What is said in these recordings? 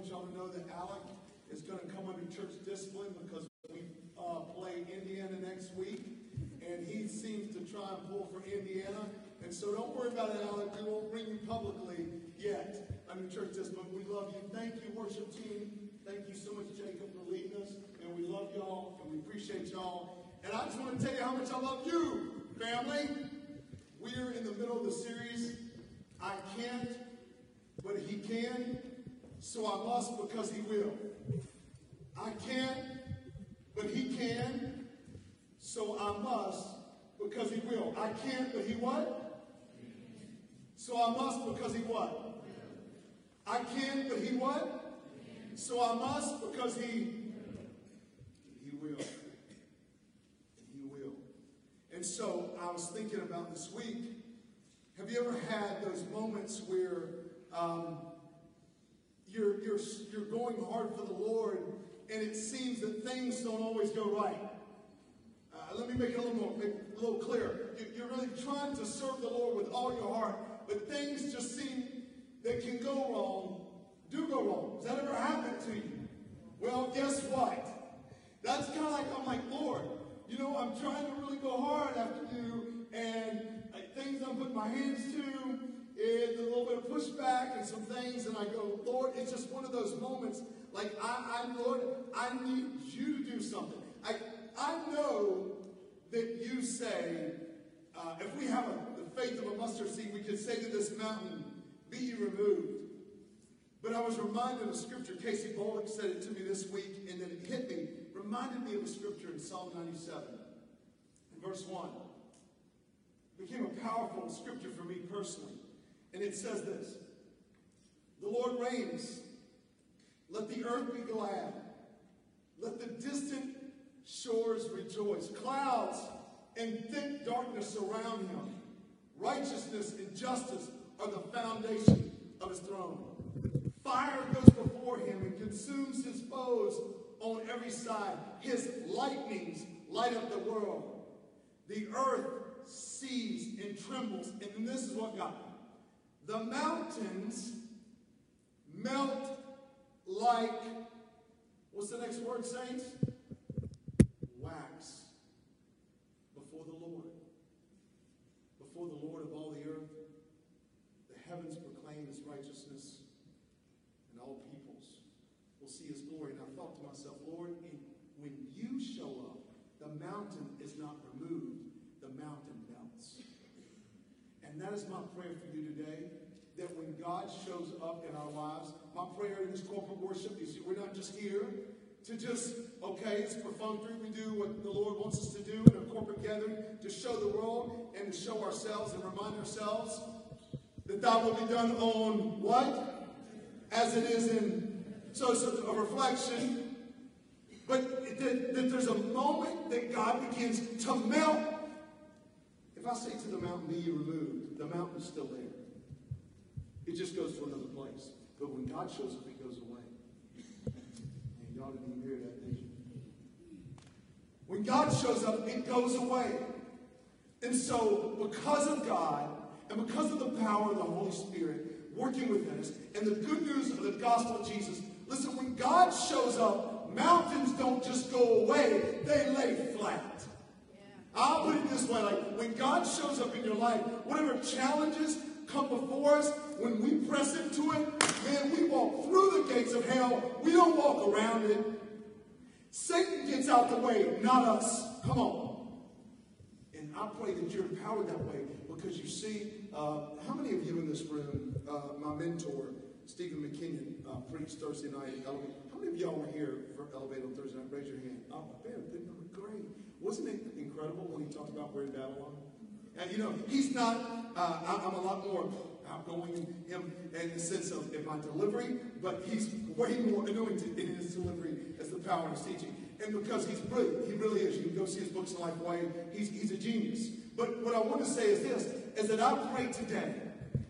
want y'all to know that Alec is going to come under church discipline because we uh, play Indiana next week, and he seems to try and pull for Indiana. And so don't worry about it, Alec. We won't bring you publicly yet under church discipline. We love you. Thank you, worship team. Thank you so much, Jacob, for leading us. And we love y'all, and we appreciate y'all. And I just want to tell you how much I love you, family. We are in the middle of the series. I can't, but he can, so I must because he will. I can't, but he can, so I must because he will. I can't, but he what? So I must because he what? I can't, but he what? So I must because he he will. He will. And so I was thinking about this week. Have you ever had those moments where um, you're, you're, you're going hard for the Lord and it seems that things don't always go right? Uh, let me make it a little more, a little clearer. You- You're really trying to serve the Lord with all your heart, but things just seem that can go wrong, do go wrong. Has that ever happened to you? Well, guess what? That's kind of like I'm like, Lord, you know, I'm trying to really go hard after you, and things I'm putting my hands to, is a little bit of pushback and some things, and I go, Lord, it's just one of those moments. Like I, I Lord, I need you to do something. I, I know that you say, uh, if we have a, the faith of a mustard seed, we could say to this mountain, be ye removed. But I was reminded of scripture. Casey Bolduck said it to me this week, and then it hit me. Reminded me of a scripture in Psalm 97, in verse 1. It became a powerful scripture for me personally. And it says this The Lord reigns. Let the earth be glad. Let the distant shores rejoice. Clouds and thick darkness surround him. Righteousness and justice are the foundation of his throne. Fire goes before him and consumes his foes on every side. His lightnings light up the world. The earth sees and trembles. And this is what me. The mountains melt like, what's the next word, saints? Wax before the Lord. Before the Lord of all the earth. The heavens proclaim his righteousness, and all peoples will see his glory. And I thought to myself, Lord, when you show up, the mountain is not removed, the mountain melts. And that is my prayer for you today. That when God shows up in our lives, my prayer in this corporate worship is we're not just here to just, okay, it's perfunctory. We do what the Lord wants us to do in a corporate gathering to show the world and to show ourselves and remind ourselves that that will be done on what? As it is in, so it's a reflection. But that, that there's a moment that God begins to melt. If I say to the mountain, be removed, the mountain's still there. It just goes to another place. But when God shows up, it goes away. And y'all didn't even hear that, you? When God shows up, it goes away. And so, because of God, and because of the power of the Holy Spirit working within us, and the good news of the gospel of Jesus, listen, when God shows up, mountains don't just go away, they lay flat. I'll put it this way like when God shows up in your life, whatever challenges come before us, when we press into it, man, we walk through the gates of hell. We don't walk around it. Satan gets out the way, not us. Come on. And I pray that you're empowered that way because you see, uh, how many of you in this room, uh, my mentor, Stephen McKinnon, uh, preached Thursday night at Elevate. How many of y'all were here for Elevate on Thursday night? Raise your hand. Oh, man, they were great. Wasn't it incredible when he talked about we're in Babylon? And you know, he's not, uh, I- I'm a lot more outgoing in him in the sense of in my delivery, but he's way more anointed in his delivery as the power of his teaching. And because he's brilliant, he really is. You can go see his books in LifeWay. He's, he's a genius. But what I want to say is this, is that I pray today,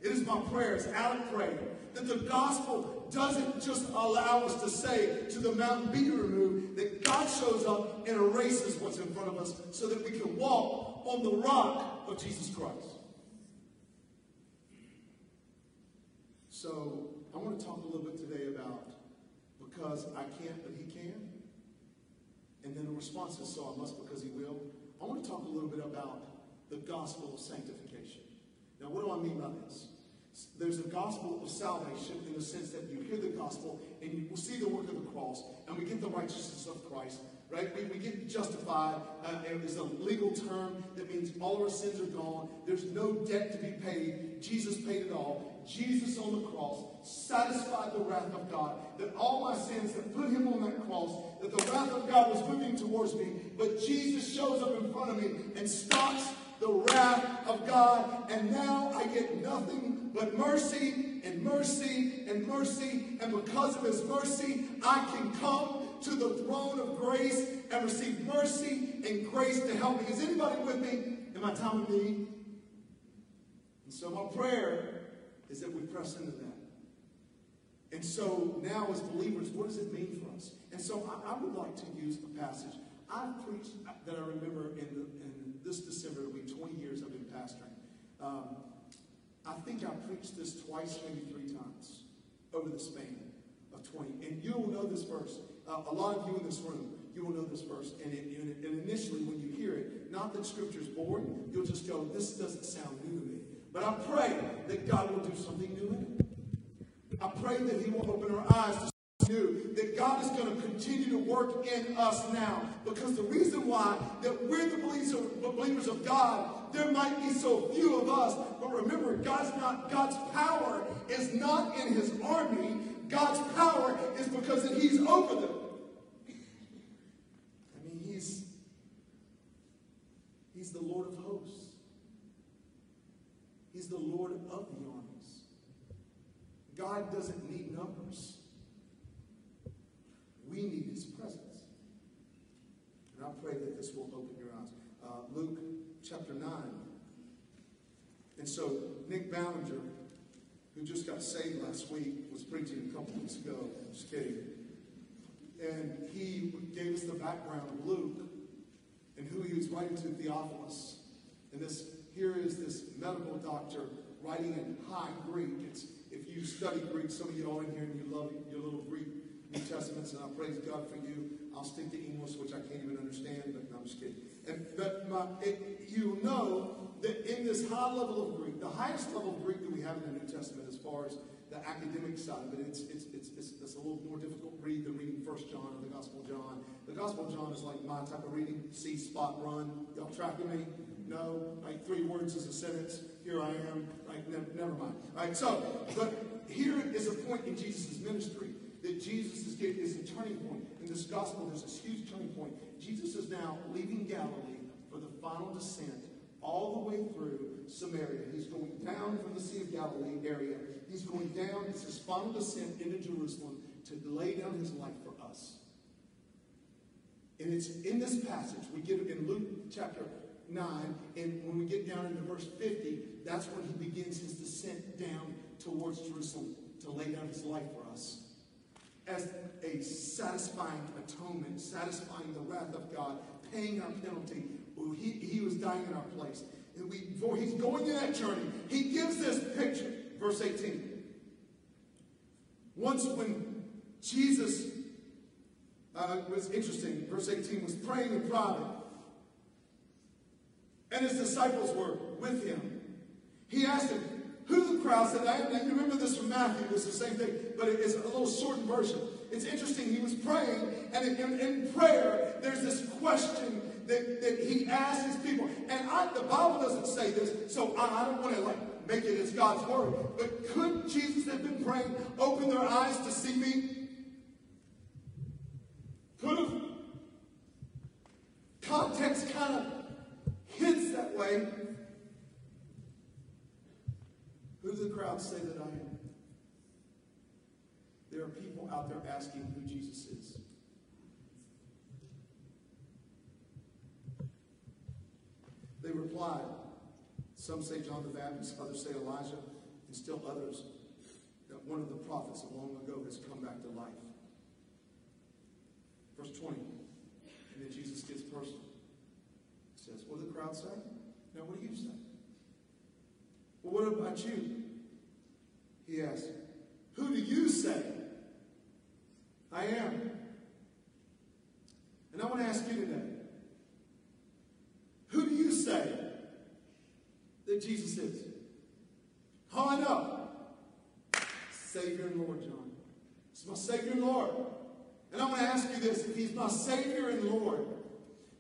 it is my prayer, as Alec prayed, that the gospel doesn't just allow us to say to the mountain be removed, that God shows up and erases what's in front of us so that we can walk on the rock of Jesus Christ. So I want to talk a little bit today about because I can't, but he can. And then the response is, so I must because he will. I want to talk a little bit about the gospel of sanctification. Now, what do I mean by this? There's a gospel of salvation in the sense that you hear the gospel and you will see the work of the cross and we get the righteousness of Christ, right? We, we get justified. Uh, it's a legal term that means all our sins are gone. There's no debt to be paid. Jesus paid it all. Jesus on the cross satisfied the wrath of God. That all my sins that put him on that cross, that the wrath of God was moving towards me. But Jesus shows up in front of me and stops the wrath of God. And now I get nothing but mercy and mercy and mercy. And because of his mercy, I can come to the throne of grace and receive mercy and grace to help me. Is anybody with me in my time of need? And so my prayer is that we press into that. And so now as believers, what does it mean for us? And so I, I would like to use a passage I preached that I remember in, the, in this December, it'll be 20 years I've been pastoring. Um, I think I preached this twice, maybe three times over the span 20. And you will know this verse. Uh, a lot of you in this room, you will know this verse. And, it, and, it, and initially, when you hear it, not that Scripture's boring, you'll just go, this doesn't sound new to me. But I pray that God will do something new in it. I pray that He will open our eyes to new, that God is going to continue to work in us now. Because the reason why that we're the believers of God, there might be so few of us, but remember, God's not God's power is not in his army. God's power is because that he's over them. I mean, he's he's the Lord of hosts. He's the Lord of the armies. God doesn't need numbers. We need his presence. And I pray that this will open your eyes. Uh, Luke chapter 9. And so Nick Ballinger, who just got saved last week, was preaching a couple weeks ago. Just kidding. And he gave us the background of Luke and who he was writing to Theophilus. And this here is this medical doctor writing in high Greek. It's if you study Greek, some of you all in here and you love your little Greek New Testaments, and I praise God for you. I'll stick to English, which I can't even understand, but no, I'm just kidding. And but my, it, you know that in this high level of Greek, the highest level of Greek that we have in the New Testament, as far as the academic side of it, it's it's it's, it's, it's a little more difficult to read than reading First John or the Gospel of John. The Gospel of John is like my type of reading: see, spot, run. Y'all tracking me? No, like three words is a sentence. Here I am. Like ne- never mind. All right. So, but here is a point in Jesus' ministry that Jesus is, is a turning point. In this gospel, there's this huge turning point. Jesus is now leaving Galilee for the final descent all the way through Samaria. He's going down from the Sea of Galilee area. He's going down. It's his final descent into Jerusalem to lay down his life for us. And it's in this passage, we get in Luke chapter 9, and when we get down into verse 50, that's when he begins his descent down towards Jerusalem to lay down his life for us as a satisfying atonement, satisfying the wrath of God, paying our penalty. He, he was dying in our place. And we, before he's going in that journey, he gives this picture, verse 18. Once when Jesus uh, was interesting, verse 18 was praying in private, and his disciples were with him. He asked him, who the crowd said, I, you remember this from Matthew, it's the same thing, but it's a little shortened version. It's interesting, he was praying, and in, in prayer, there's this question that, that he asked his people. And I, the Bible doesn't say this, so I, I don't want to like make it as God's word. But could Jesus have been praying, open their eyes to see me? Could have. Context kind of hints that way. Who the crowd say that I am? There are people out there asking who Jesus is. They replied. Some say John the Baptist, others say Elijah, and still others that one of the prophets of long ago has come back to life. Verse 20. And then Jesus gets personal. He says, What do the crowd say? Now, what do you say? Well, what about you? He asked, Who do you say I am. And I want to ask you today who do you say that Jesus is? How I know? Savior and Lord, John. He's my Savior and Lord. And I want to ask you this if He's my Savior and Lord,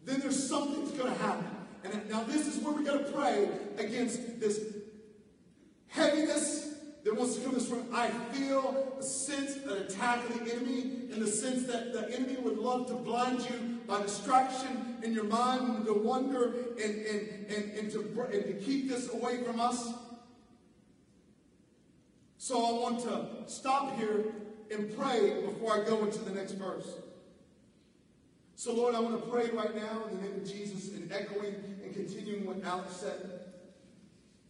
then there's something that's going to happen. And now this is where we're going to pray against this heaviness that wants to come this room. I feel a sense, an attack of the enemy, in the sense that the enemy would love to blind you by distraction in your mind, to wonder, and, and, and, and, to, and to keep this away from us. So I want to stop here and pray before I go into the next verse. So, Lord, I want to pray right now in the name of Jesus and echoing and continuing what Alex said.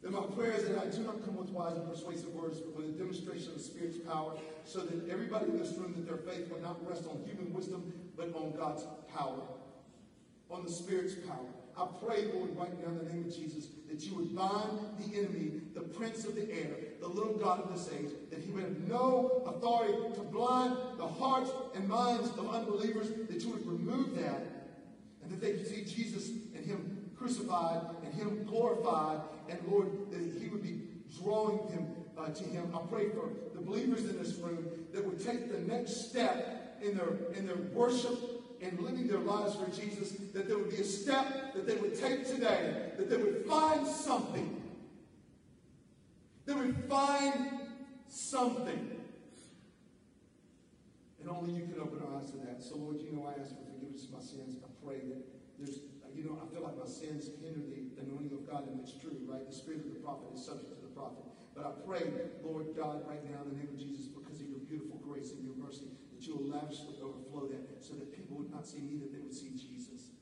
That my prayer is that I do not come with wise and persuasive words, but with a demonstration of Spirit's power, so that everybody in this room, that their faith will not rest on human wisdom, but on God's power, on the Spirit's power. I pray, Lord, right now in the name of Jesus, that you would bind the enemy, the prince of the air, the little God of this age, that he would have no authority to blind the hearts and minds of unbelievers, that you would remove that, and that they could see Jesus and him crucified and him glorified, and Lord, that he would be drawing them uh, to him. I pray for the believers in this room that would take the next step in their, in their worship and living their lives for Jesus, that there would be a step that they would take today, that they would find something. They would find something. And only you can open our eyes to that. So, Lord, you know I ask for forgiveness of my sins. I pray that there's, you know, I feel like my sins hinder the anointing of God, and it's true, right? The spirit of the prophet is subject to the prophet. But I pray, Lord God, right now in the name of Jesus, because of your beautiful grace and your mercy, that you will lavishly overflow that so that people would not see me, that they would see Jesus.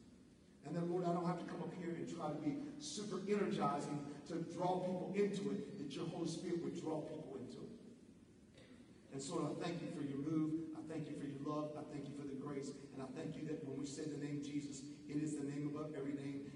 And then, Lord, I don't have to come up here and try to be super energizing to draw people into it, that your Holy Spirit would draw people into it. And so I thank you for your move. I thank you for your love. I thank you for the grace. And I thank you that when we say the name Jesus, it is the name above every name.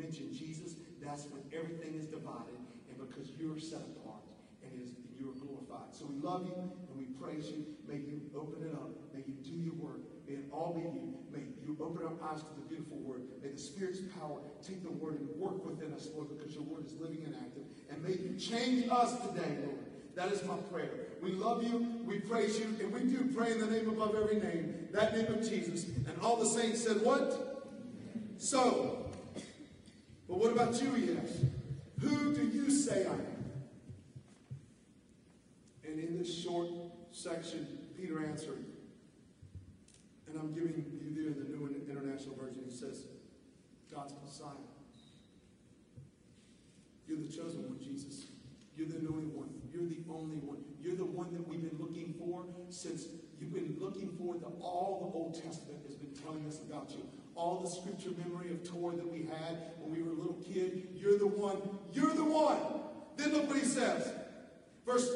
Mention Jesus, that's when everything is divided. And because you're set apart and is, you're glorified. So we love you and we praise you. May you open it up. May you do your work. May it all be you. May you open our eyes to the beautiful word. May the Spirit's power take the word and work within us, Lord, because your word is living and active. And may you change us today, Lord. That is my prayer. We love you, we praise you, and we do pray in the name above every name, that name of Jesus. And all the saints said, What? So, but what about you, yes? Who do you say I am? And in this short section, Peter answered, and I'm giving you there the New International Version. He says, God's Messiah. You're the chosen one, Jesus. You're the anointed one. You're the only one. You're the one that we've been looking for since you've been looking for the all the Old Testament has been telling us about you. All the scripture memory of Torah that we had when we were a little kid. You're the one. You're the one. Then look what he says. Verse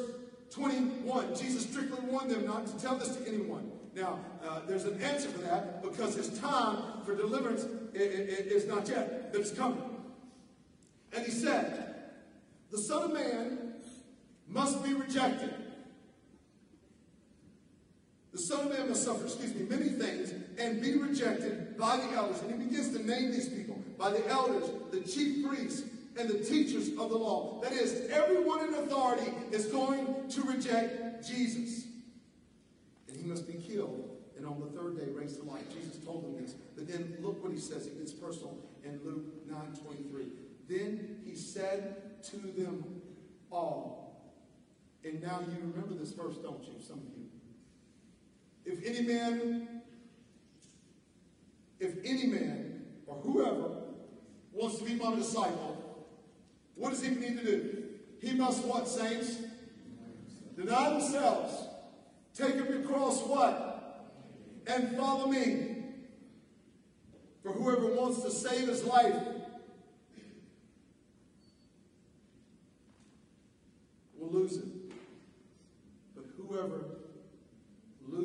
21, Jesus strictly warned them not to tell this to anyone. Now, uh, there's an answer for that because his time for deliverance is not yet, but it's coming. And he said, The Son of Man must be rejected. The Son of Man must suffer, excuse me, many things and be rejected by the elders. And he begins to name these people by the elders, the chief priests, and the teachers of the law. That is, everyone in authority is going to reject Jesus. And he must be killed and on the third day raised to life. Jesus told them this. But then look what he says. It gets personal in Luke 9 23. Then he said to them all. And now you remember this verse, don't you? Some of you. If any man, if any man or whoever wants to be my disciple, what does he need to do? He must what, saints? Deny themselves. Take up your cross, what? And follow me. For whoever wants to save his life will lose it. But whoever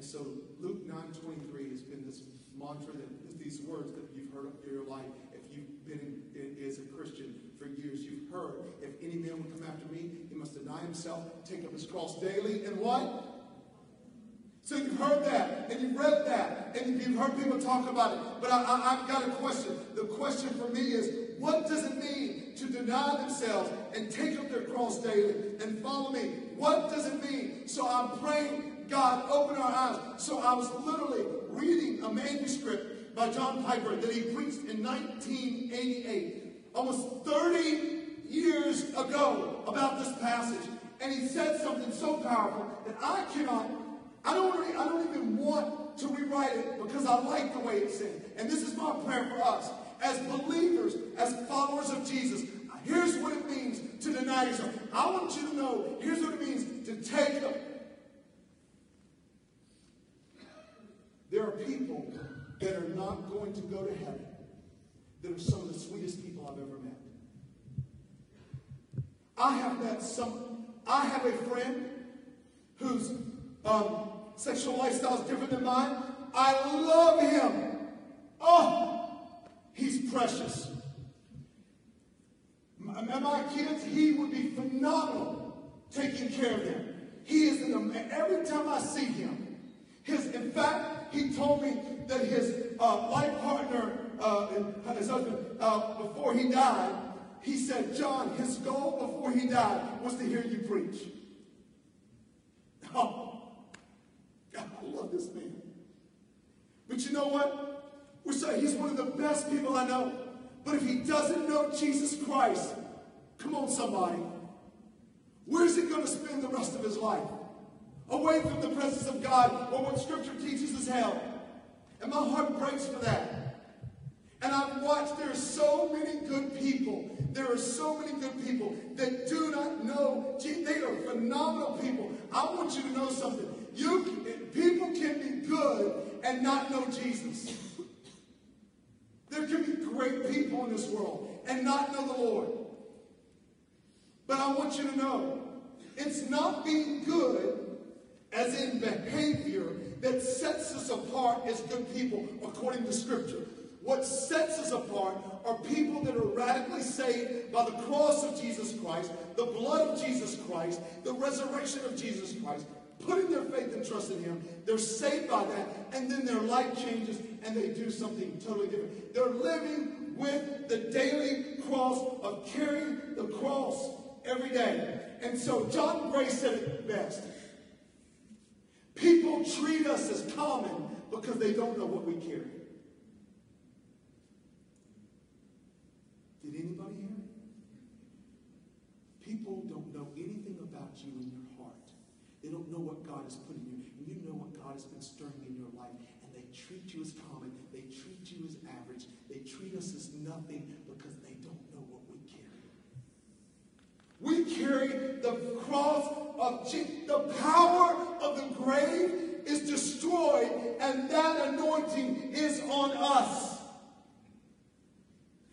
And so Luke 9.23 has been this mantra, that these words that you've heard in your life. If you've been as a Christian for years, you've heard, if any man will come after me, he must deny himself, take up his cross daily, and what? So you've heard that, and you've read that, and you've heard people talk about it. But I, have got a question. The question for me is, what does it mean to deny themselves and take up their cross daily and follow me? What does it mean? So I'm praying, God, open our eyes. So I was literally reading a manuscript by John Piper that he preached in 1988, almost 30 years ago, about this passage. And he said something so powerful that I cannot I don't, really, I don't even want to rewrite it because I like the way it's said. And this is my prayer for us. As believers, as followers of Jesus, here's what it means to deny yourself. I want you to know, here's what it means to take them. There are people that are not going to go to heaven that are some of the sweetest people I've ever met. I have met some, I have a friend whose um, sexual lifestyle is different than mine. I love him. Oh, he's precious. My, my kids, he would be phenomenal taking care of them. He is an every time I see him, his in fact, he told me that his uh, life partner, uh, his husband, uh, before he died, he said, John, his goal before he died was to hear you preach. Oh, I love this man. But you know what? We're he's one of the best people I know. But if he doesn't know Jesus Christ, come on, somebody. Where's he going to spend the rest of his life? Away from the presence of God or what Scripture teaches is hell. And my heart breaks for that. And I've watched there are so many good people. There are so many good people that do not know. Jesus. They are phenomenal people. I want you to know something. You people can be good and not know Jesus. There can be great people in this world and not know the Lord. But I want you to know, it's not being good as in behavior that sets us apart as good people according to Scripture. What sets us apart are people that are radically saved by the cross of Jesus Christ, the blood of Jesus Christ, the resurrection of Jesus Christ, putting their faith and trust in Him. They're saved by that, and then their life changes and they do something totally different. They're living with the daily cross of carrying the cross every day. And so John Gray said it best. People treat us as common because they don't know what we carry. Did anybody hear me? People don't know anything about you in your heart. they don't know what God has put in you. And you know what God has been stirring in your life. And they treat you as common. They treat you as average. They treat us as nothing because they don't know what we carry. We carry the cross of Jesus. The power of the grave is destroyed, and that anointing is on us.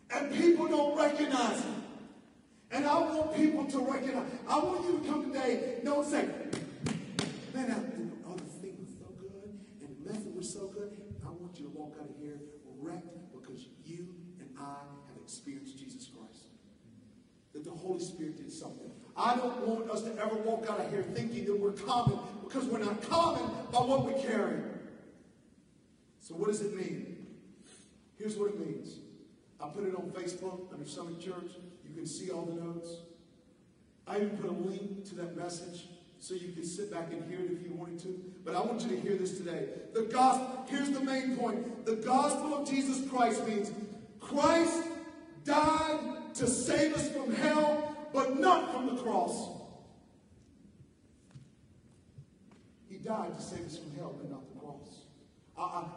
And people don't recognize it. And I want people to recognize. I want you to come today. Don't say, man, I, oh, the thing was so good, and the message was so good. I want you to walk out of here wrecked because you and I have experienced Jesus Christ. That the Holy Spirit did something. I don't want us to ever walk out of here thinking that we're common because we're not common by what we carry. So what does it mean? Here's what it means. I put it on Facebook under Summit Church. You can see all the notes. I even put a link to that message so you can sit back and hear it if you wanted to. But I want you to hear this today. The gospel, here's the main point. The gospel of Jesus Christ means Christ died to save us from hell, but not from the cross. He died to save us from hell, but not the cross.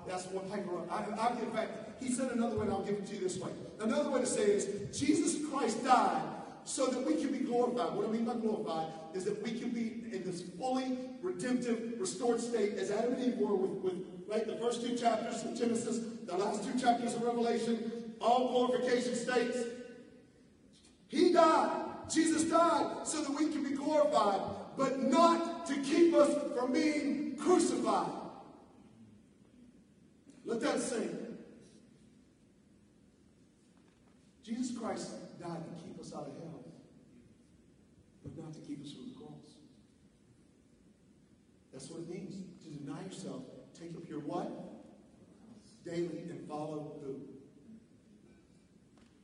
That's one wrote. I, I, in fact, he said another way, and I'll give it to you this way. Another way to say is Jesus Christ died so that we can be glorified. What I mean by glorified is that we can be in this fully redemptive, restored state as Adam and Eve were with, with right, the first two chapters of Genesis, the last two chapters of Revelation, all glorification states. He died. Jesus died so that we can be glorified, but not to keep us from being crucified. Let that sink. Jesus Christ died to keep us out of hell, but not to keep us from the cross. That's what it means to deny yourself, take up your what? Daily and follow who?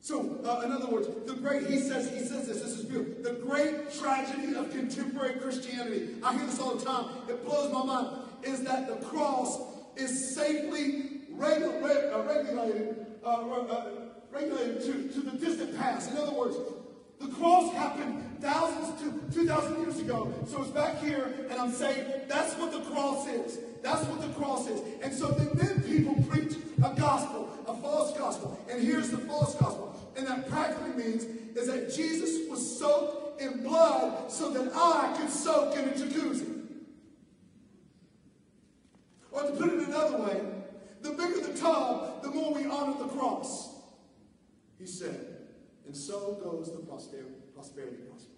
So, uh, in other words, the great, he says, he says this, this is beautiful. The great tragedy of contemporary Christianity, I hear this all the time, it blows my mind, is that the cross is safely regu- reg- uh, regulated, uh, uh, regulated to, to the distant past. In other words, the cross happened thousands to 2,000 years ago. So it's back here, and I'm saying that's what the cross is. That's what the cross is. And so then people preach a gospel, a false gospel. And here's the false gospel. And that practically means is that Jesus was soaked in blood so that I could soak in a jacuzzi. Or to put it another way, the bigger the tub, the more we honor the cross. He said, and so goes the prosperity, gospel.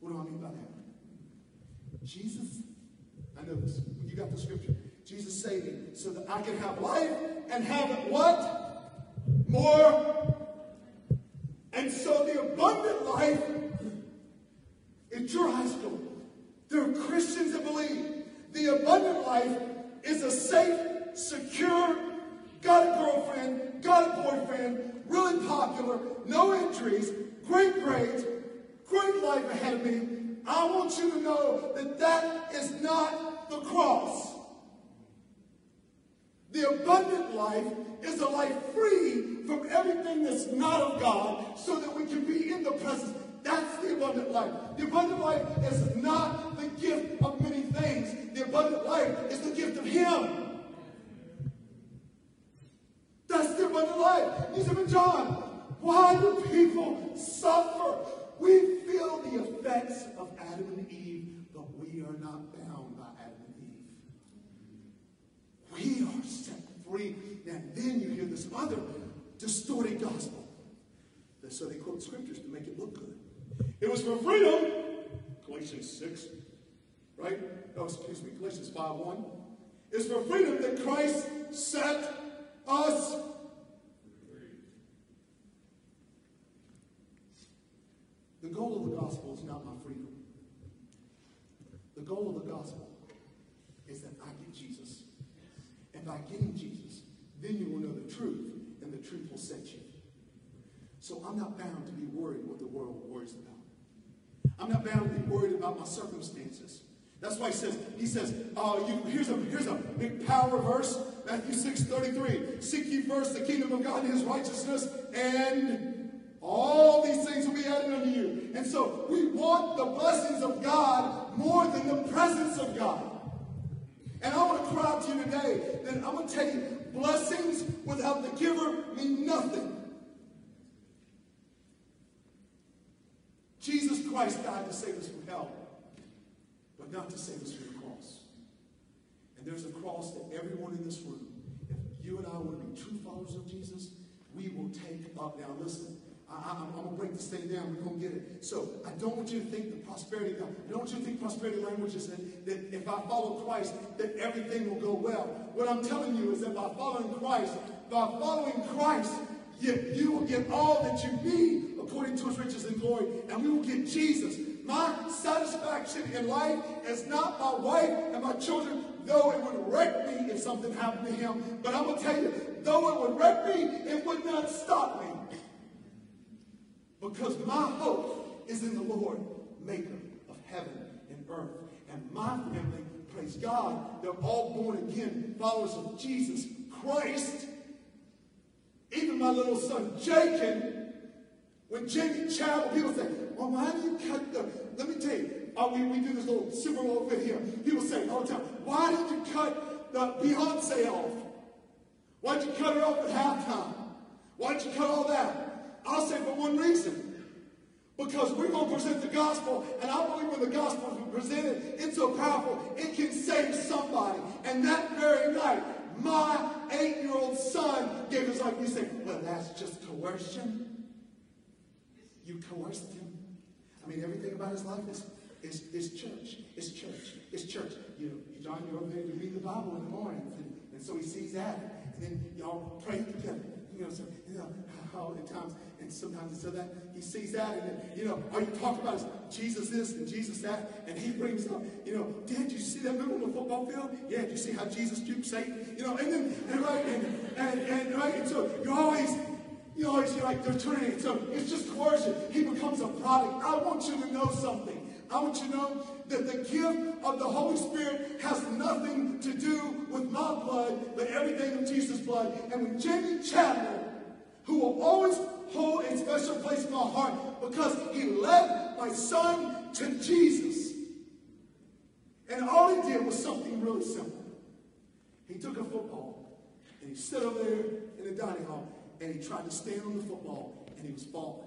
What do I mean by that? Jesus, I know this. You got the scripture. Jesus saved me so that I can have life and have it what? More. And so the abundant life it's your high school. There are Christians that believe the abundant life is a safe, secure, got a girlfriend, got a boyfriend, really popular, no injuries, great grades, great life ahead of me. I want you to know that that is not the cross. The abundant life is a life free from everything that's not of God so that we can be in the presence. That's the abundant life. The abundant life is not the gift of many things. The abundant life is the gift of Him. That's the abundant life. You said, but John, why do people suffer? We feel the effects of Adam and Eve, but we are not bound by Adam and Eve. We are set free. And then you hear this other distorted gospel. So they quote scriptures to make it look good. It was for freedom, Galatians 6, right? Oh, excuse me, Galatians 5 1. It's for freedom that Christ set us The goal of the gospel is not my freedom. The goal of the gospel is that I get Jesus. And by getting Jesus, then you will know the truth, and the truth will set you. So I'm not bound to be worried what the world worries about. I'm not bound to be worried about my circumstances. That's why he says, he says, uh, you, here's a here's a big power verse, Matthew 6, 33. Seek ye first the kingdom of God and his righteousness, and all these things will be added unto you. And so we want the blessings of God more than the presence of God. And I want to cry out to you today that I'm going to tell you, blessings without the giver mean nothing. Jesus Christ died to save us from hell, but not to save us from the cross. And there's a cross that everyone in this room, if you and I want to be true followers of Jesus, we will take up. Now listen, I, am going to break this thing down. We're going to get it. So I don't want you to think the prosperity, I don't want you to think prosperity language is that, that if I follow Christ, that everything will go well. What I'm telling you is that by following Christ, by following Christ, you, you will get all that you need according to his riches and glory, and we will get Jesus. My satisfaction in life is not my wife and my children, though it would wreck me if something happened to him. But I'm going to tell you, though it would wreck me, it would not stop me. Because my hope is in the Lord, maker of heaven and earth. And my family, praise God, they're all born again, followers of Jesus Christ. Even my little son, Jacob, when Jamie Chadwell, people say, well, why do you cut the, let me tell you, uh, we, we do this little Super Bowl fit here. People say all the time, why did you cut the Beyonce off? Why'd you cut her off at halftime? Why'd you cut all that? I'll say for one reason. Because we're going to present the gospel, and I believe when the gospel is presented, it's so powerful, it can save somebody. And that very night, my eight-year-old son gave us like you say, well, that's just coercion. You coerced him. I mean, everything about his life is, is, is church. It's church. It's church. You know, John, you're over there to read the Bible in the morning. And, and so he sees that. And then y'all pray together. You know, so, you know, how many times and sometimes so that he sees that, and then, you know, all you talk about is Jesus this and Jesus that, and he brings up, you know, Dad, you see that move on the football field? Yeah, did you see how Jesus duped Satan? You know, and then, and right, and, and, and right, and so you're always, you always, you're like, they're turning it. So it's just coercion. He becomes a product. I want you to know something. I want you to know that the gift of the Holy Spirit has nothing to do with my blood, but everything of Jesus' blood. And when Jamie Chadwell, who will always hold a special place in my heart because he led my son to Jesus. And all he did was something really simple. He took a football and he stood over there in the dining hall and he tried to stand on the football and he was falling.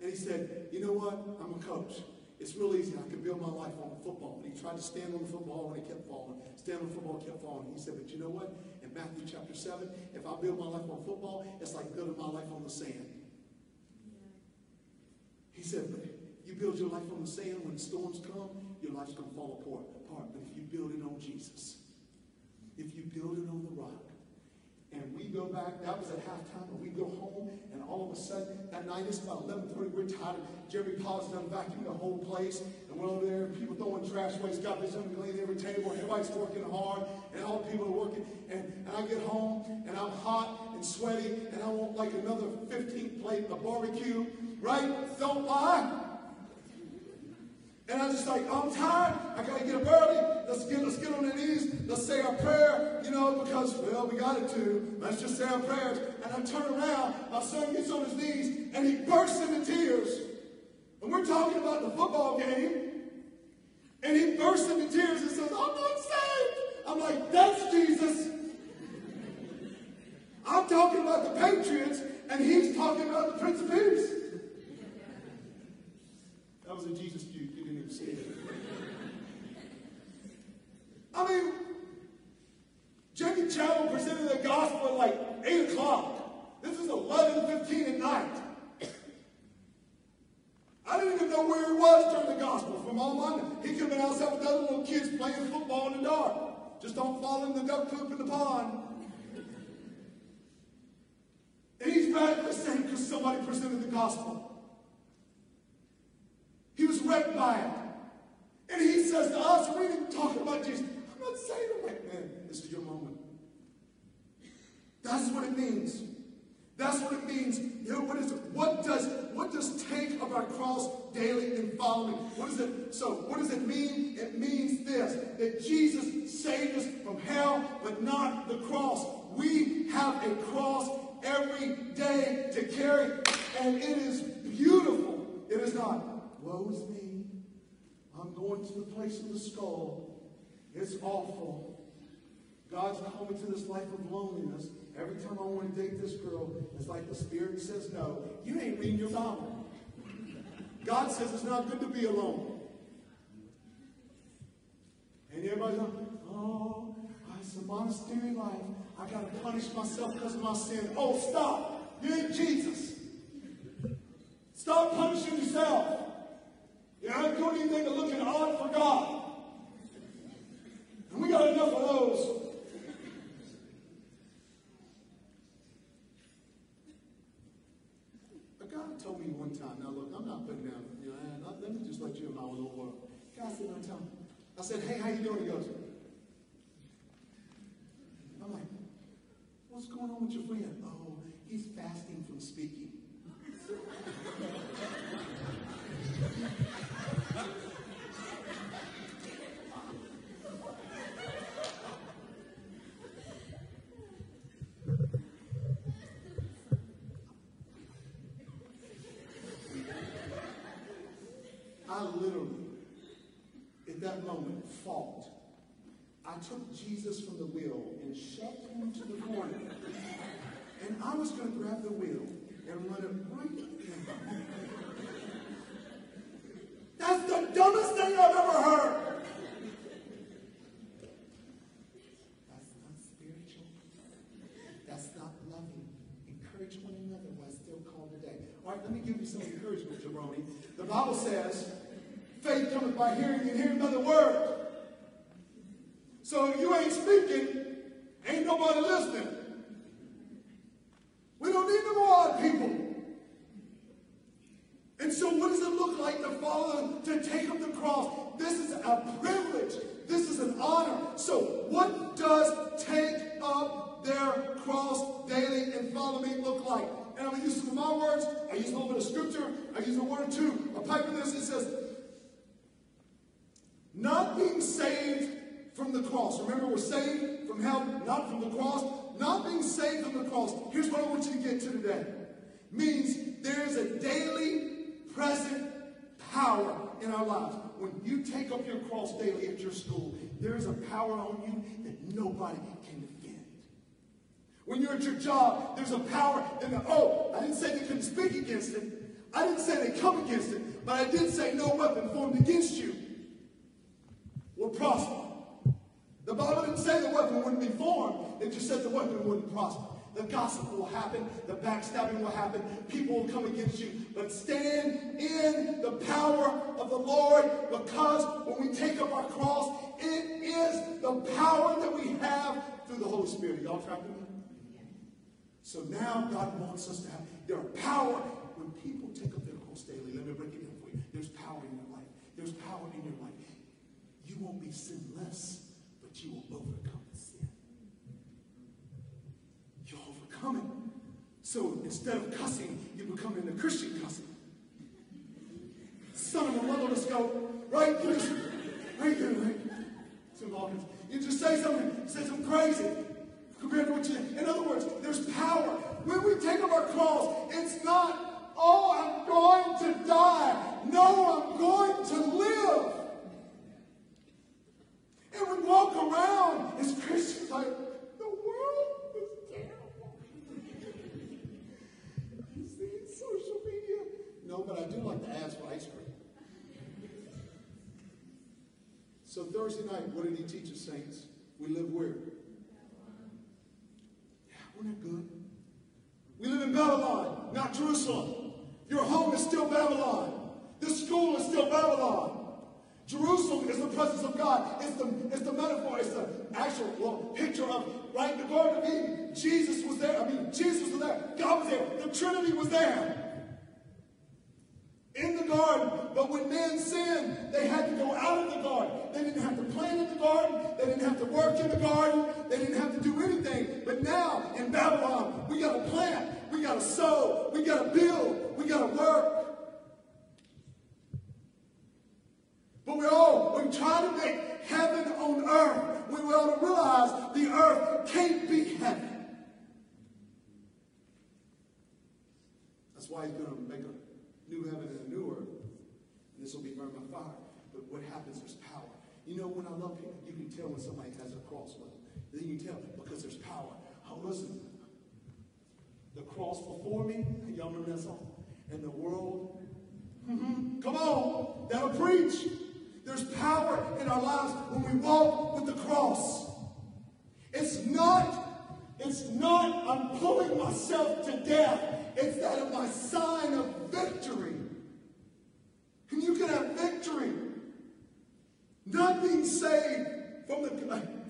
And he said, you know what? I'm a coach. It's real easy. I can build my life on the football. But he tried to stand on the football and he kept falling. Stand on the football, kept falling. He said, but you know what? Matthew chapter 7, if I build my life on football, it's like building my life on the sand. He said, you build your life on the sand, when storms come, your life's going to fall apart. But if you build it on Jesus, if you build it on the rock, and we go back, that was at halftime, and we go home, and all of a sudden, that night it's about 11.30, we're tired. Jeremy Paul's done vacuuming the whole place, and we're over there, people throwing trash got this unclean every table, everybody's working hard, and all the people are working, and, and I get home, and I'm hot and sweaty, and I want like another 15 plate of barbecue, right? Don't. And I just like, oh, I'm tired. I gotta get up early. Let's get let's get on the knees. Let's say our prayer, you know, because well, we got it to. Let's just say our prayers. And I turn around, my son gets on his knees, and he bursts into tears. And we're talking about the football game. And he bursts into tears and says, I'm not saved. I'm like, that's Jesus. I'm talking about the Patriots, and he's talking about the Prince of Peace. That was a Jesus juke. See. I mean, Jackie Channel presented the gospel at like 8 o'clock. This is 11.15 at night. I didn't even know where he was during the gospel from all my He could have been outside with other little kids playing football in the dark. Just don't fall in the duck poop in the pond. And he's mad at the same because somebody presented the gospel. He was wrecked by it. To us, we didn't talk about Jesus. I'm not saying I'm like, man, this is your moment. That's what it means. That's what it means. You know, what is? What does what does take up our cross daily and following? What is it? So what does it mean? It means this that Jesus saved us from hell, but not the cross. We have a cross every day to carry, and it is beautiful. It is not woe is me. I'm going to the place of the skull. It's awful. God's called me to this life of loneliness. Every time I want to date this girl, it's like the Spirit says no. You ain't reading your Bible. God says it's not good to be alone. And everybody's like, oh, it's a monastery life. I got to punish myself because of my sin. Oh, stop. You ain't Jesus. Stop punishing yourself. You're not doing anything but looking odd for God. And we got enough of those. But God told me one time, now look, I'm not putting down, you know, let me just let you know my little world. God said one time, I said, hey, how you doing? He goes, I'm like, what's going on with your friend? Oh, he's fasting from speaking. I literally, in that moment, fought. I took Jesus from the wheel and shoved him to the corner. And I was going to grab the wheel and run it right dumbest thing I've ever heard. That's not spiritual. That's not loving. Encourage one another while still called today. All right, let me give you some The Bible says, faith cometh by hearing and hearing by the word. So if you ain't speaking, ain't nobody listening. We don't need no more odd people. And so, what does it look like to follow, to take up the cross? This is a privilege. This is an honor. So, what does take up their cross daily and follow me look like? And I'm going to use some of my words. I use a little bit of scripture. I use a word or two. A pipe of this. It says, not being saved from the cross. Remember, we're saved from hell, not from the cross. Not being saved from the cross. Here's what I want you to get to today. Means there is a daily present power in our lives. When you take up your cross daily at your school, there is a power on you that nobody can defend. When you're at your job, there's a power in the, oh, I didn't say they couldn't speak against it. I didn't say they come against it, but I did say no weapon formed against you will prosper. The Bible didn't say the weapon wouldn't be formed. It just said the weapon wouldn't prosper. The gossip will happen. The backstabbing will happen. People will come against you. But stand in the power of the Lord because when we take up our cross, it is the power that we have through the Holy Spirit. Y'all tracking me? So now God wants us to have, there are power when people take up their cross daily. Let me break it down for you. There's power in life. There's power in your life. You won't be sinless, but you will overcome. coming. So instead of cussing, you become in the Christian cussing. Son of a mother, let's go. Right? You right there, right? You just say something, say something crazy compared to what you. In other words, there's power. When we take up our cross, it's not, oh, I'm going to die. No, I'm going to live. And we walk around as Christians like, the world is terrible. you see it social media? No, but I do like the ads for ice cream. So Thursday night, what did he teach us, saints? We live where? Yeah, we're not good. We live in Babylon, not Jerusalem. Your home is still Babylon. This school is still Babylon. Jerusalem is the presence of God. It's the, it's the metaphor. It's the actual well, picture of, right, the Garden of Eden. Jesus was there. I mean, Jesus was there. God was there. The Trinity was there in the garden. But when men sinned, they had to go out of the garden. They didn't have to plant in the garden. They didn't have to work in the garden. They didn't have to do anything. But now in Babylon, we got to plant. We got to sow. We got to build. We got to work. But we all, we try to make heaven on earth. We ought to realize the earth can't be heaven. That's why he's going to make a new heaven and a new earth. And this will be burned by fire. But what happens, there's power. You know, when I love people, you can tell when somebody has a cross with them. Then you tell because there's power. Oh, listen. The cross before me, y'all remember that song? And the world, mm-hmm, come on, that'll preach. There's power in our lives when we walk with the cross. It's not, it's not, I'm pulling myself to death. It's that of my sign of victory. And you can have victory. Not being saved from the,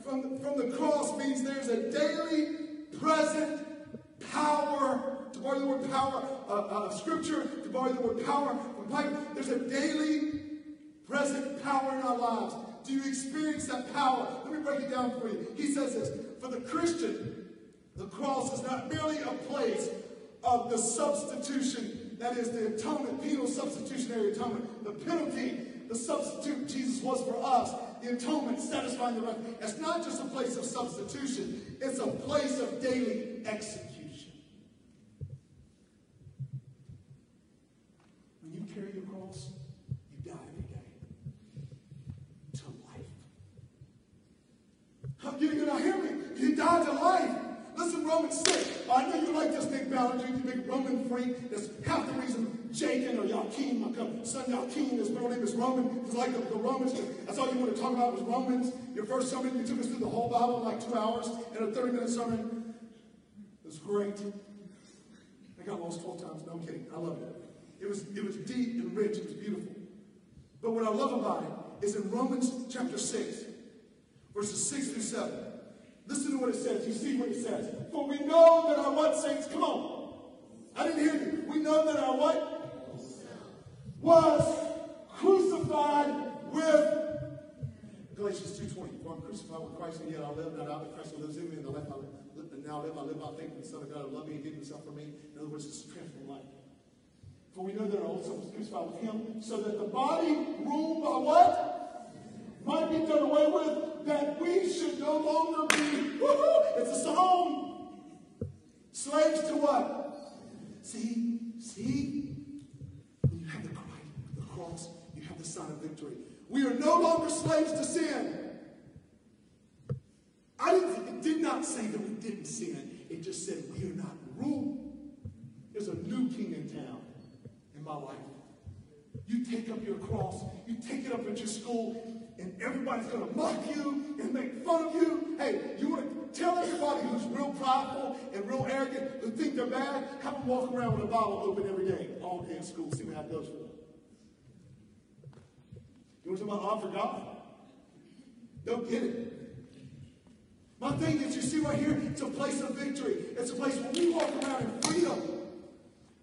from the, from the cross means there's a daily present power. To borrow the word power uh, uh, scripture, to borrow the word power from Piper, there's a daily present power in our lives. Do you experience that power? Let me break it down for you. He says this For the Christian, the cross is not merely a place of the substitution, that is the atonement, penal substitutionary atonement, the penalty, the substitute Jesus was for us, the atonement satisfying the wrath. It's not just a place of substitution, it's a place of daily execution. When you carry your cross, you die every day to life. You, you not hear me? He died to life. Listen, Romans 6. I know you like this big Ballard, you big Roman freak. That's half the reason Jacob or Joachim. My son Joachim, his middle name is Roman. He's like the, the Romans. That's all you want to talk about was Romans. Your first sermon, you took us through the whole Bible in like two hours in a 30 minute sermon. It was great. I got lost 12 times. No, I'm kidding. I love it. It was, it was deep and rich. It was beautiful. But what I love about it is in Romans chapter 6, verses 6 through 7. Listen to what it says. You see what it says. For we know that our what saints? Come on. I didn't hear you. We know that our what? Was crucified with Galatians 2.20. For I'm crucified with Christ, and yet I live, not I, but Christ lives in me, and the life I live, and now I live, I live by faith in the Son of God who loved me and gave himself for me. In other words, it's a transformed life. For we know that our old self was crucified with him, so that the body ruled by what? Might be done away with, that we should no longer be, it's a song. Slaves to what? See, see, you have the the cross, you have the sign of victory. We are no longer slaves to sin. I didn't, it did not say that we didn't sin. It just said we are not ruled. There's a new king in town in my life. You take up your cross, you take it up at your school, and everybody's going to mock you and make fun of you. Hey, you want to tell everybody who's real prideful and real arrogant, who think they're bad, have them walk around with a Bible open every day, all day in school, see how it goes for them. You want to talk about for God? Don't get it. My thing that you see right here, it's a place of victory. It's a place where we walk around in freedom.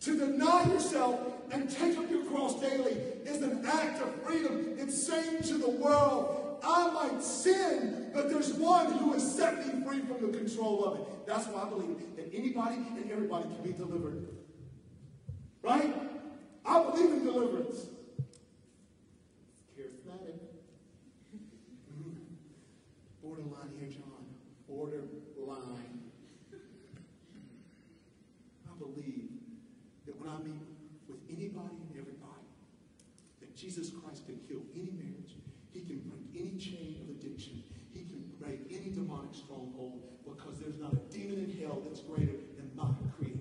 To deny yourself and take up your cross daily is an act of freedom. It's saying to the world, I might sin, but there's one who has set me free from the control of it. That's why I believe that anybody and everybody can be delivered. Right? I believe in deliverance. Charismatic. Mm-hmm. Borderline here, John. Borderline. I believe that when I meet with anybody and everybody, that Jesus Christ can heal any marriage. He can break any chain of addiction. He can break any demonic stronghold because there's not a demon in hell that's greater than my Creator.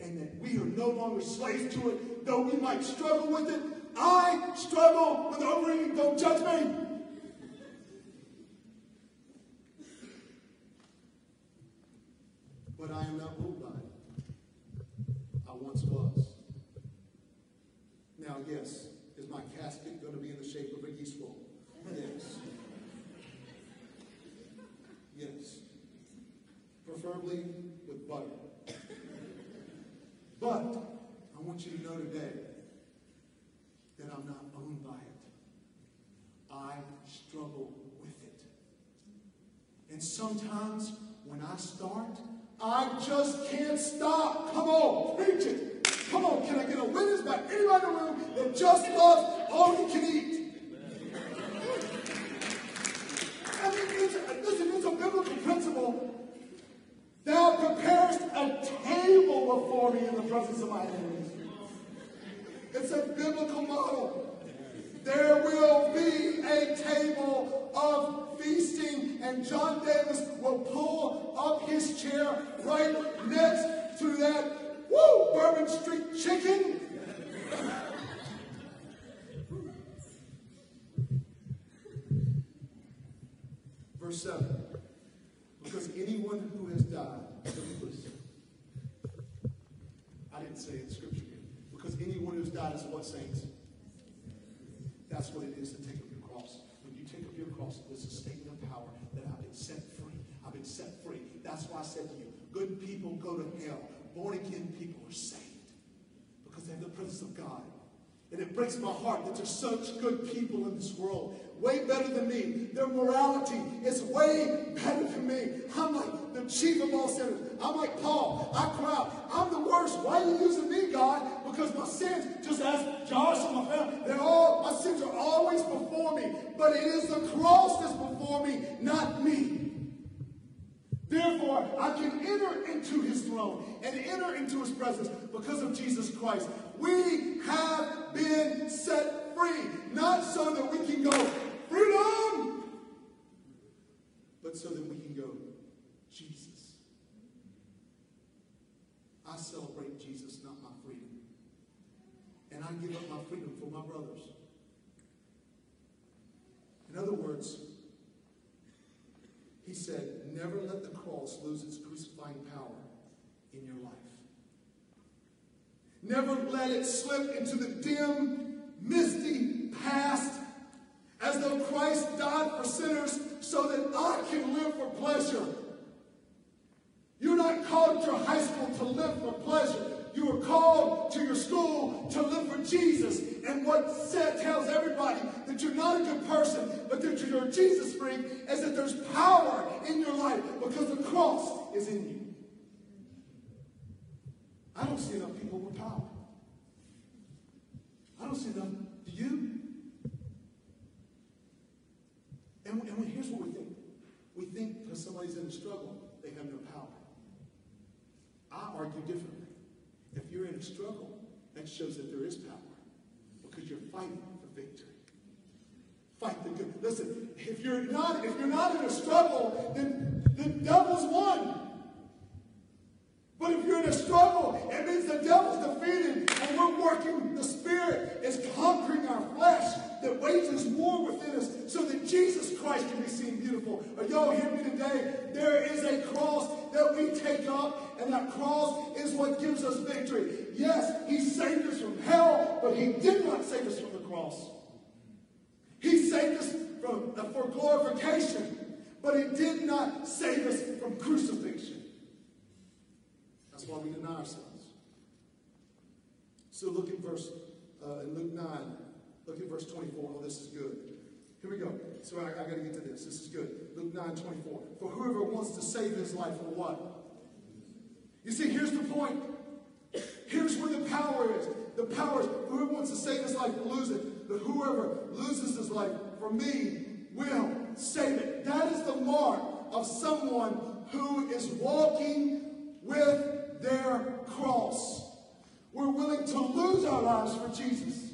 And that we are no longer slaves to it, though we might struggle with it. I struggle with overeating. Don't judge me. But I am not ruled by it. I once was. Now, yes, is my casket going to be in the shape of a yeast roll? Yes. Yes. With butter. But I want you to know today that I'm not owned by it. I struggle with it. And sometimes when I start, I just can't stop. Come on, preach it. Come on, can I get a witness by anybody in the room that just loves all he can eat? I mean, it's, listen, it's a biblical principle. Thou preparest a table before me in the presence of my enemies. It's a biblical model. There will be a table of feasting, and John Davis will pull up his chair right next to that woo Bourbon Street chicken. Verse 7. Because anyone who has died, I didn't say it in scripture here. Because anyone who's died is what saints? That's what it is to take up your cross. When you take up your cross, it's a statement of power that I've been set free. I've been set free. That's why I said to you, good people go to hell. Born again people are saved because they have the presence of God. And it breaks my heart that there's such good people in this world. Way better than me. Their morality is way better than me. I'm like the chief of all sinners. I'm like Paul. I cry out. I'm the worst. Why are you using me, God? Because my sins, just ask Josh and my family, they're all, my sins are always before me. But it is the cross that's before me, not me. Therefore, I can enter into his throne and enter into his presence because of Jesus Christ. We have been set free, not so that we can go, freedom, but so that we can go, Jesus. I celebrate Jesus, not my freedom. And I give up my freedom for my brothers. In other words, he said, never let the cross lose its crucifying power in your life. Never let it slip into the dim, misty past as though Christ died for sinners so that I can live for pleasure. You're not called to high school to live for pleasure. You were called to your school to live for Jesus. And what said, tells everybody that you're not a good person, but that you're a Jesus freak, is that there's power in your life because the cross is in you. I don't see enough people with power. I don't see enough. Do you? And, and here's what we think. We think because somebody's in a struggle, they have no power. I argue differently. If you're in a struggle, that shows that there is power because you're fighting for victory. Fight the good. Listen, if you're not if you're not in a struggle, then the devil's won. But if you're in a struggle, it means the devil's defeated and we're working, the Spirit is conquering our flesh that wages war within us so that Jesus Christ can be seen beautiful. Are y'all hear me today? There is a cross that we take up, and that cross is what gives us victory. Yes, He saved us from hell, but He did not save us from the cross. He saved us from, for glorification, but He did not save us from crucifixion. Why we deny ourselves. So look at verse uh, in Luke 9. Look at verse 24. Oh, this is good. Here we go. So I, I got to get to this. This is good. Luke 9 24. For whoever wants to save his life will what? You see, here's the point. Here's where the power is. The power is whoever wants to save his life will lose it. But whoever loses his life for me will save it. That is the mark of someone who is walking with their cross. We're willing to lose our lives for Jesus.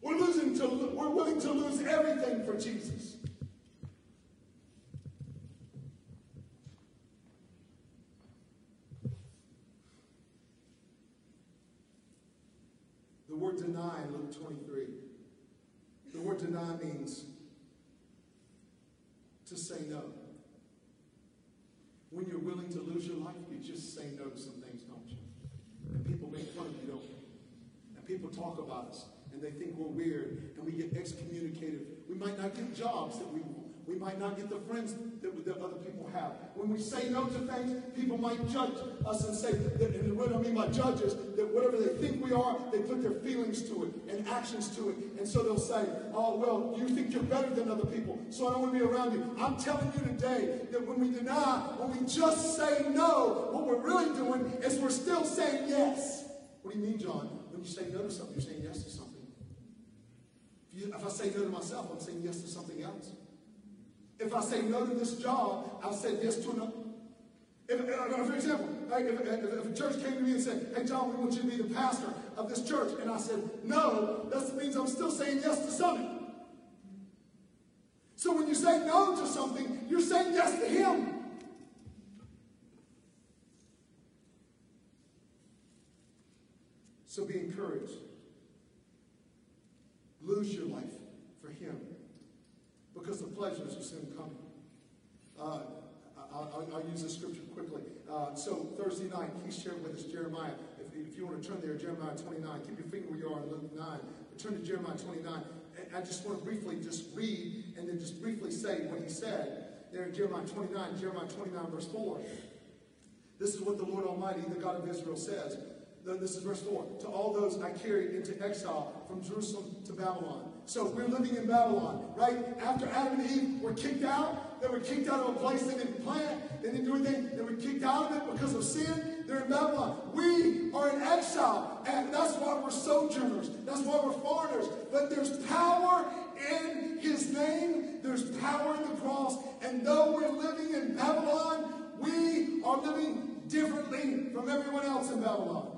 We're losing to we're willing to lose everything for Jesus. The word deny in Luke 23. The word deny means to say no. When you're willing to lose your life, you just say no to some things, don't you? And people make fun of you, don't they? And people talk about us and they think we're weird and we get excommunicated. We might not get jobs that we want. We might not get the friends that, that other people have. When we say no to things, people might judge us and say, that, and what I mean by judges, that whatever they think we are, they put their feelings to it and actions to it. And so they'll say, oh, well, you think you're better than other people, so I don't want to be around you. I'm telling you today that when we deny, when we just say no, what we're really doing is we're still saying yes. What do you mean, John? When you say no to something, you're saying yes to something. If, you, if I say no to myself, I'm saying yes to something else. If I say no to this job, I've said yes to another. If, uh, for example, if, if, a church came to me and said, hey, John, we want you to be the pastor of this church, and I said, no, that means I'm still saying yes to something. So when you say no to something, you're saying yes to him. So be encouraged. Lose your life for Him because the pleasures are soon coming. Uh, I'll, I'll, use this scripture quickly. Uh, so Thursday night, he shared with us Jeremiah. If, if, you want to turn there, Jeremiah 29. Keep your finger where you are in Luke 9. But turn to Jeremiah 29. And I just want to briefly just read and then just briefly say what he said there in Jeremiah 29, Jeremiah 29, verse 4. This is what the Lord Almighty, the God of Israel, says. This is verse 4. To all those I carried into exile from Jerusalem to Babylon. So we're living in Babylon, right? After Adam and Eve were kicked out, they were kicked out of a place they didn't plant, they didn't do anything, they were kicked out of it because of sin. They're in Babylon. We are in exile, and that's why we're sojourners. That's why we're foreigners. But there's power in his name, there's power in the cross, and though we're living in Babylon, we are living differently from everyone else in Babylon.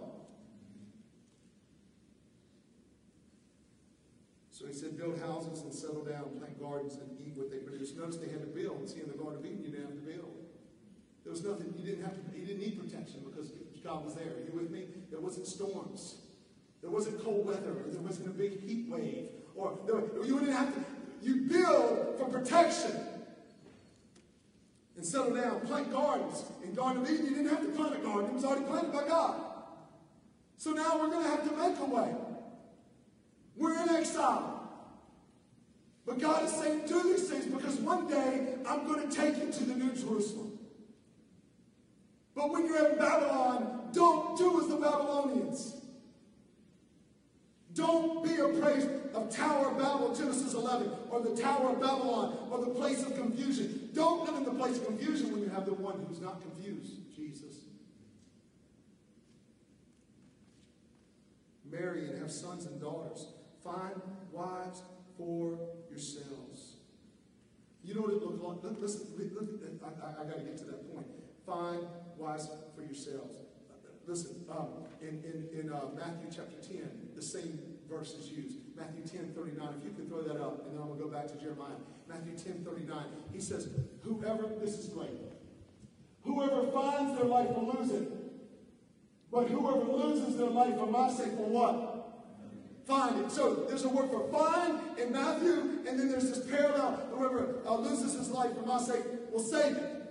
So he said, build houses and settle down, plant gardens and eat what they produce. Notice they had to build. See, in the Garden of Eden, you didn't have to build. There was nothing, you didn't have to, you didn't need protection because God was there. Are you with me? There wasn't storms. There wasn't cold weather. There wasn't a big heat wave. Or there, you didn't have to, you build for protection and settle down, plant gardens. In Garden of Eden, you didn't have to plant a garden, it was already planted by God. So now we're going to have to make a way. We're in exile. But God is saying, do these things because one day I'm going to take you to the New Jerusalem. But when you're in Babylon, don't do as the Babylonians. Don't be afraid of Tower of Babel, Genesis 11, or the Tower of Babylon, or the place of confusion. Don't live in the place of confusion when you have the one who's not confused, Jesus. Marry and have sons and daughters. Find wives for yourselves. You know what it looked like? Listen, I, I, I got to get to that point. Find wives for yourselves. Listen, um, in, in, in uh, Matthew chapter 10, the same verse is used. Matthew 10, 39. If you could throw that up, and then I'm going to go back to Jeremiah. Matthew 10, 39. He says, Whoever, this is great. Whoever finds their life will lose it. But whoever loses their life for my sake will what? Find it. So there's a word for find in Matthew, and then there's this parallel. Whoever uh, loses his life for my sake will save it.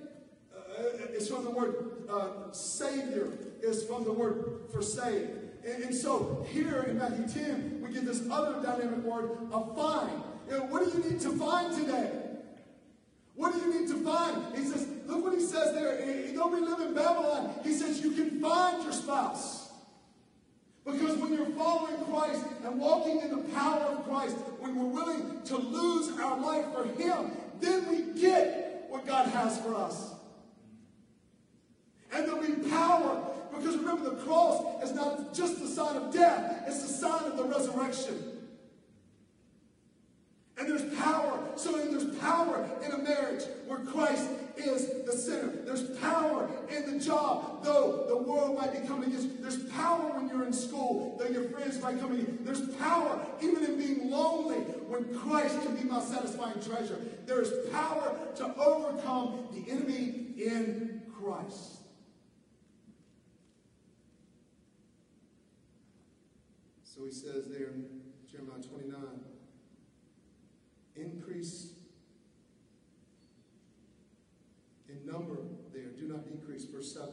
Uh, it's from the word uh, Savior is from the word for save. And, and, so here in Matthew 10, we get this other dynamic word of find. You know, what do you need to find today? What do you need to find? He says, look what he says there. We live in Babylon, he says you can find your spouse. Because when you're following Christ and walking in the power of Christ, when we're willing to lose our life for him, then we get what God has for us. And there'll be power. Because remember, the cross is not just the sign of death, it's the sign of the resurrection. And there's power. So there's power in a marriage where Christ is the center. There's power in the job, though the world might be coming against you. There's power when you're in school, though your friends might come against you. There's power even in being lonely when Christ can be my satisfying treasure. There is power to overcome the enemy in Christ. So he says there in Jeremiah 29 increase in number there, do not decrease. Verse 7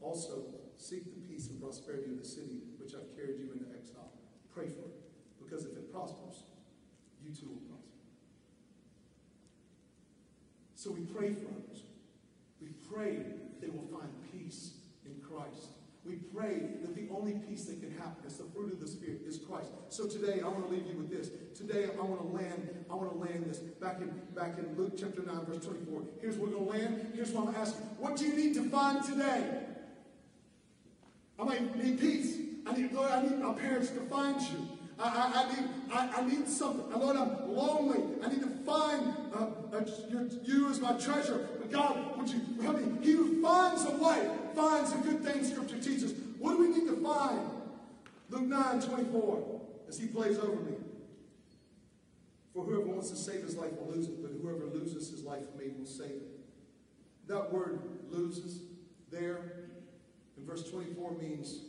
also seek the peace and prosperity of the city which I've carried you into exile. Pray for it, because if it prospers, you too will prosper. So we pray for others. We pray they will find peace in Christ. We pray that the only peace that can happen is the fruit of the Spirit is Christ. So today I want to leave you with this. Today I want to land, I want to land this back in back in Luke chapter 9, verse 24. Here's where we're going to land. Here's what I'm asking. What do you need to find today? I might need peace. I need, Lord, I need my parents to find you. I, I, I need, I, I, need something. Lord, I'm lonely. I need to find uh, uh, you as my treasure. But God, would you help me? He who finds a wife finds a good things Scripture teaches. What do we need to find? Luke 9, 24, as he plays over me. For whoever wants to save his life will lose it, but whoever loses his life for me will save it. That word loses there in verse 24 means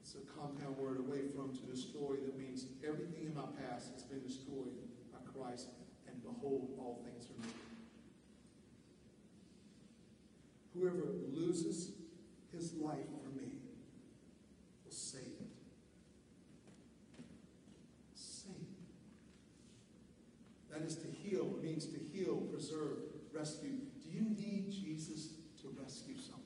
it's a compound word away from to destroy that means everything in my past has been destroyed by Christ, and behold, all things are new. Whoever loses his life for me will save it. Save it. That is to heal. Means to heal, preserve, rescue. Do you need Jesus to rescue something?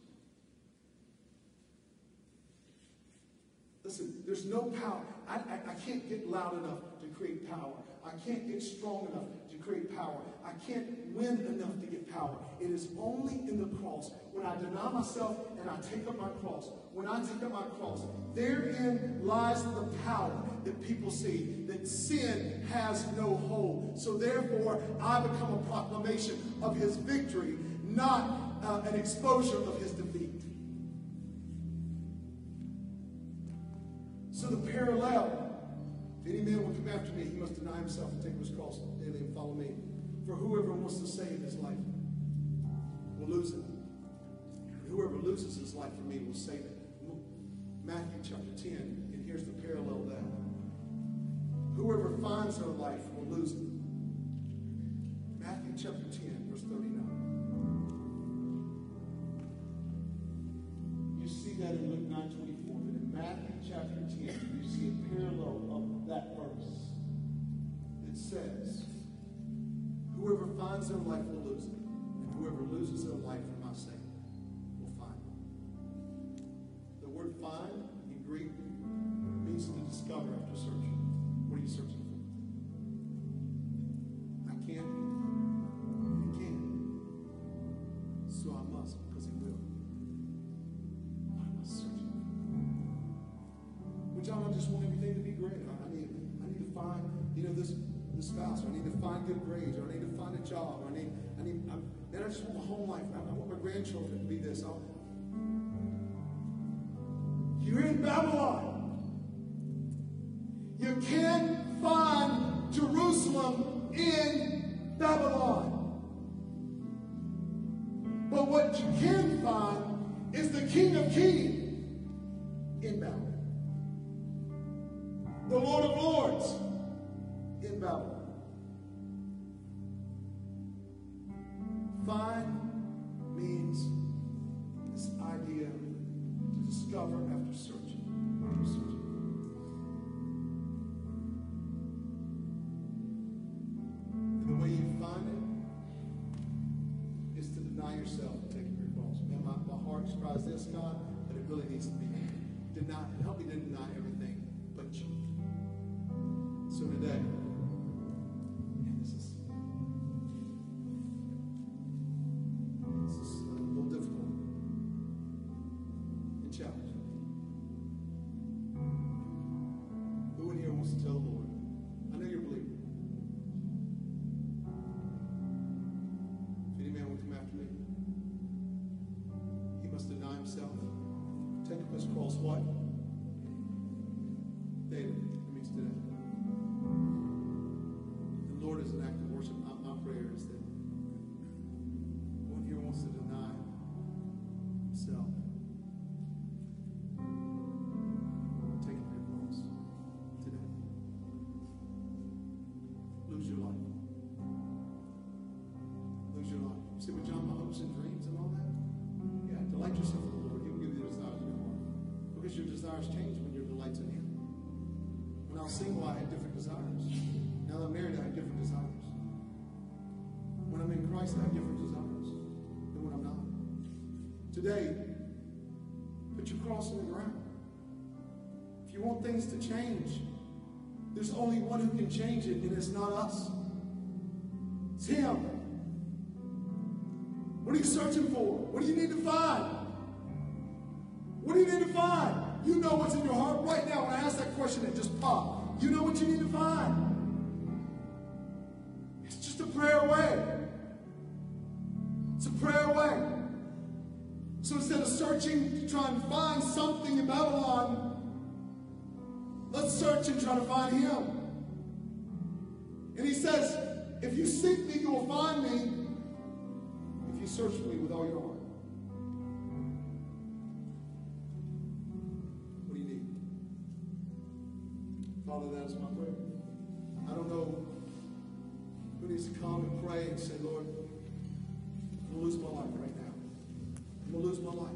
Listen, there's no power. I, I, I can't get loud enough to create power. I can't get strong enough create power. I can't win enough to get power. It is only in the cross. When I deny myself and I take up my cross, when I take up my cross, therein lies the power that people see, that sin has no hold. So therefore, I become a proclamation of his victory, not uh, an exposure of his defeat. So the parallel if any man will come after me, he must deny himself and take up his cross daily and follow me. For whoever wants to save his life will lose it. And whoever loses his life for me will save it. Matthew chapter 10, and here's the parallel of that. Whoever finds their life will lose it. Matthew chapter 10, verse 39. Job, I need, I need, I'm, then I just want my home life. I, I want my grandchildren to be this. I'll, you're in Babylon. You can't find Jerusalem in Babylon. But what you can find is the King of Kings in Babylon. The Lord of Lords in Babylon. Yourself and take up your cross. Man, my, my heart cries this, God, but it really needs to be deny. Help me to deny everything but you. So today, single, I had different desires. Now that I'm married, I have different desires. When I'm in Christ, I have different desires than when I'm not. Today, put your cross in the ground. If you want things to change, there's only one who can change it, and it's not us. It's Him. What are you searching for? So instead of searching to try and find something in Babylon, let's search and try to find Him. And He says, if you seek me, you will find me if you search for me with all your heart. What do you need? Father, that is my prayer. I don't know who needs to come and pray and say, Lord, I'm going to lose my life right now. I'm going to lose my life.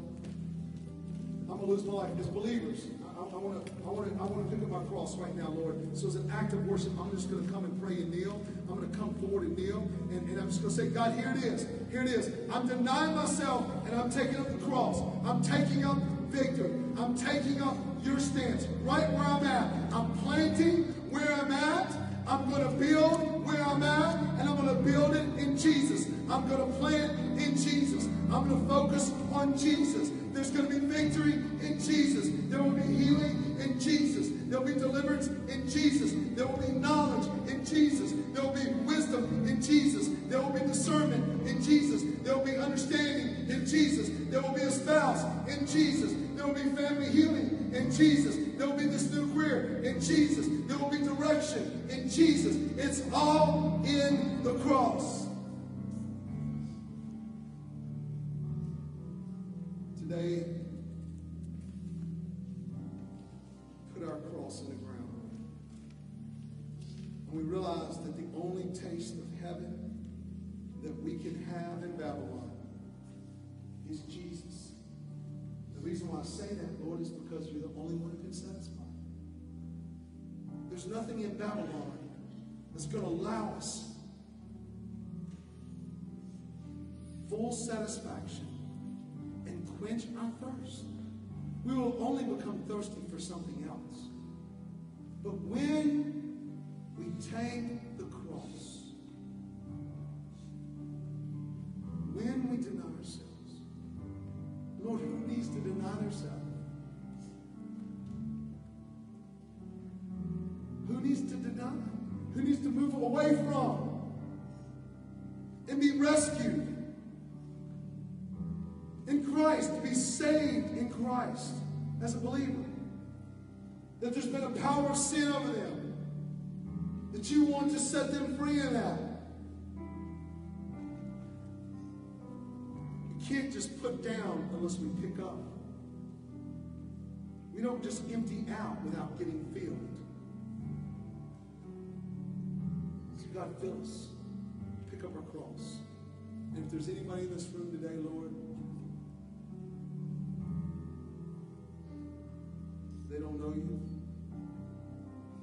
I'm to lose my life. As believers, I, I, I want to I want to I want to pick up my cross right now, Lord. So as an act of worship, I'm just going to come and pray and kneel. I'm going to come forward and kneel, and, and I'm just going to say, God, here it is. Here it is. I'm denying myself, and I'm taking up the cross. I'm taking up victory. I'm taking up your stance right where I'm at. I'm planting where I'm at. I'm going to build where I'm at, and I'm going to build it in Jesus. I'm going to plant in Jesus. I'm going to focus on Jesus. There's going to be victory in Jesus. There will be healing in Jesus. There will be deliverance in Jesus. There will be knowledge in Jesus. There will be wisdom in Jesus. There will be discernment in Jesus. There will be understanding in Jesus. There will be a spouse in Jesus. There will be family healing in Jesus. There will be this new career in Jesus. There will be direction in Jesus. It's all in the cross. Today, put our cross in the ground. And we realize that the only taste of heaven that we can have in Babylon is Jesus. The reason why I say that, Lord, is because you're the only one who can satisfy. There's nothing in Babylon that's going to allow us full satisfaction quench our thirst. We will only become thirsty for something else. But when we take Christ as a believer? That there's been a power of sin over them, that you want to set them free in that. You can't just put down unless we pick up. We don't just empty out without getting filled. So God, fill us. Pick up our cross. And if there's anybody in this room today, Lord, don't know you,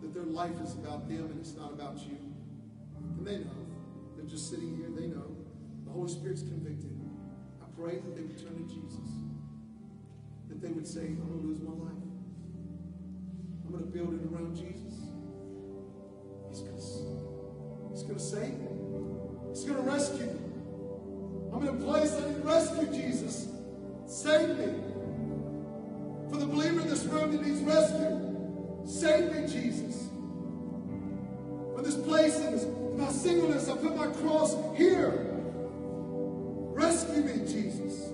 that their life is about them and it's not about you. And they know. They're just sitting here, they know. The Holy Spirit's convicted. I pray that they would turn to Jesus. That they would say, I'm going to lose my life. I'm going to build it around Jesus. He's going to, save me. He's going to rescue me. I'm in a place that need rescue, Jesus. Save me. Believer in this room that needs rescue, save me, Jesus. For this place this, my singleness, I put my cross here. Rescue me, Jesus.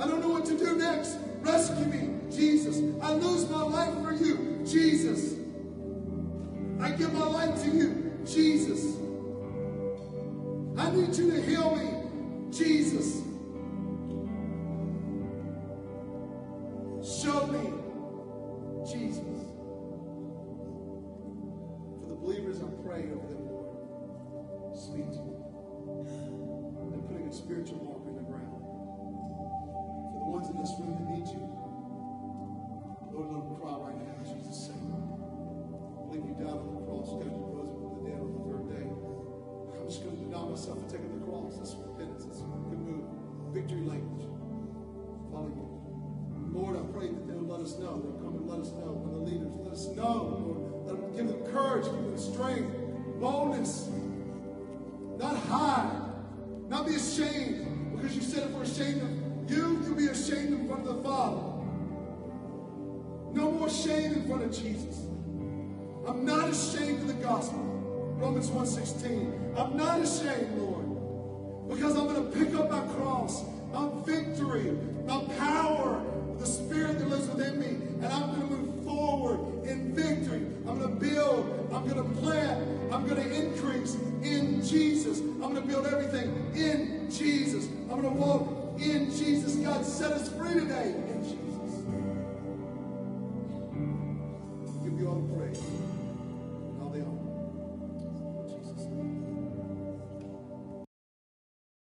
I don't know what to do next. Rescue me, Jesus. I lose my life for you, Jesus. I give my life to you, Jesus. I need you to heal me, Jesus. I'm going to plant. I'm going to increase in Jesus. I'm going to build everything in Jesus. I'm going to walk in Jesus. God set us free today in Jesus. Give you all the praise. All the honor.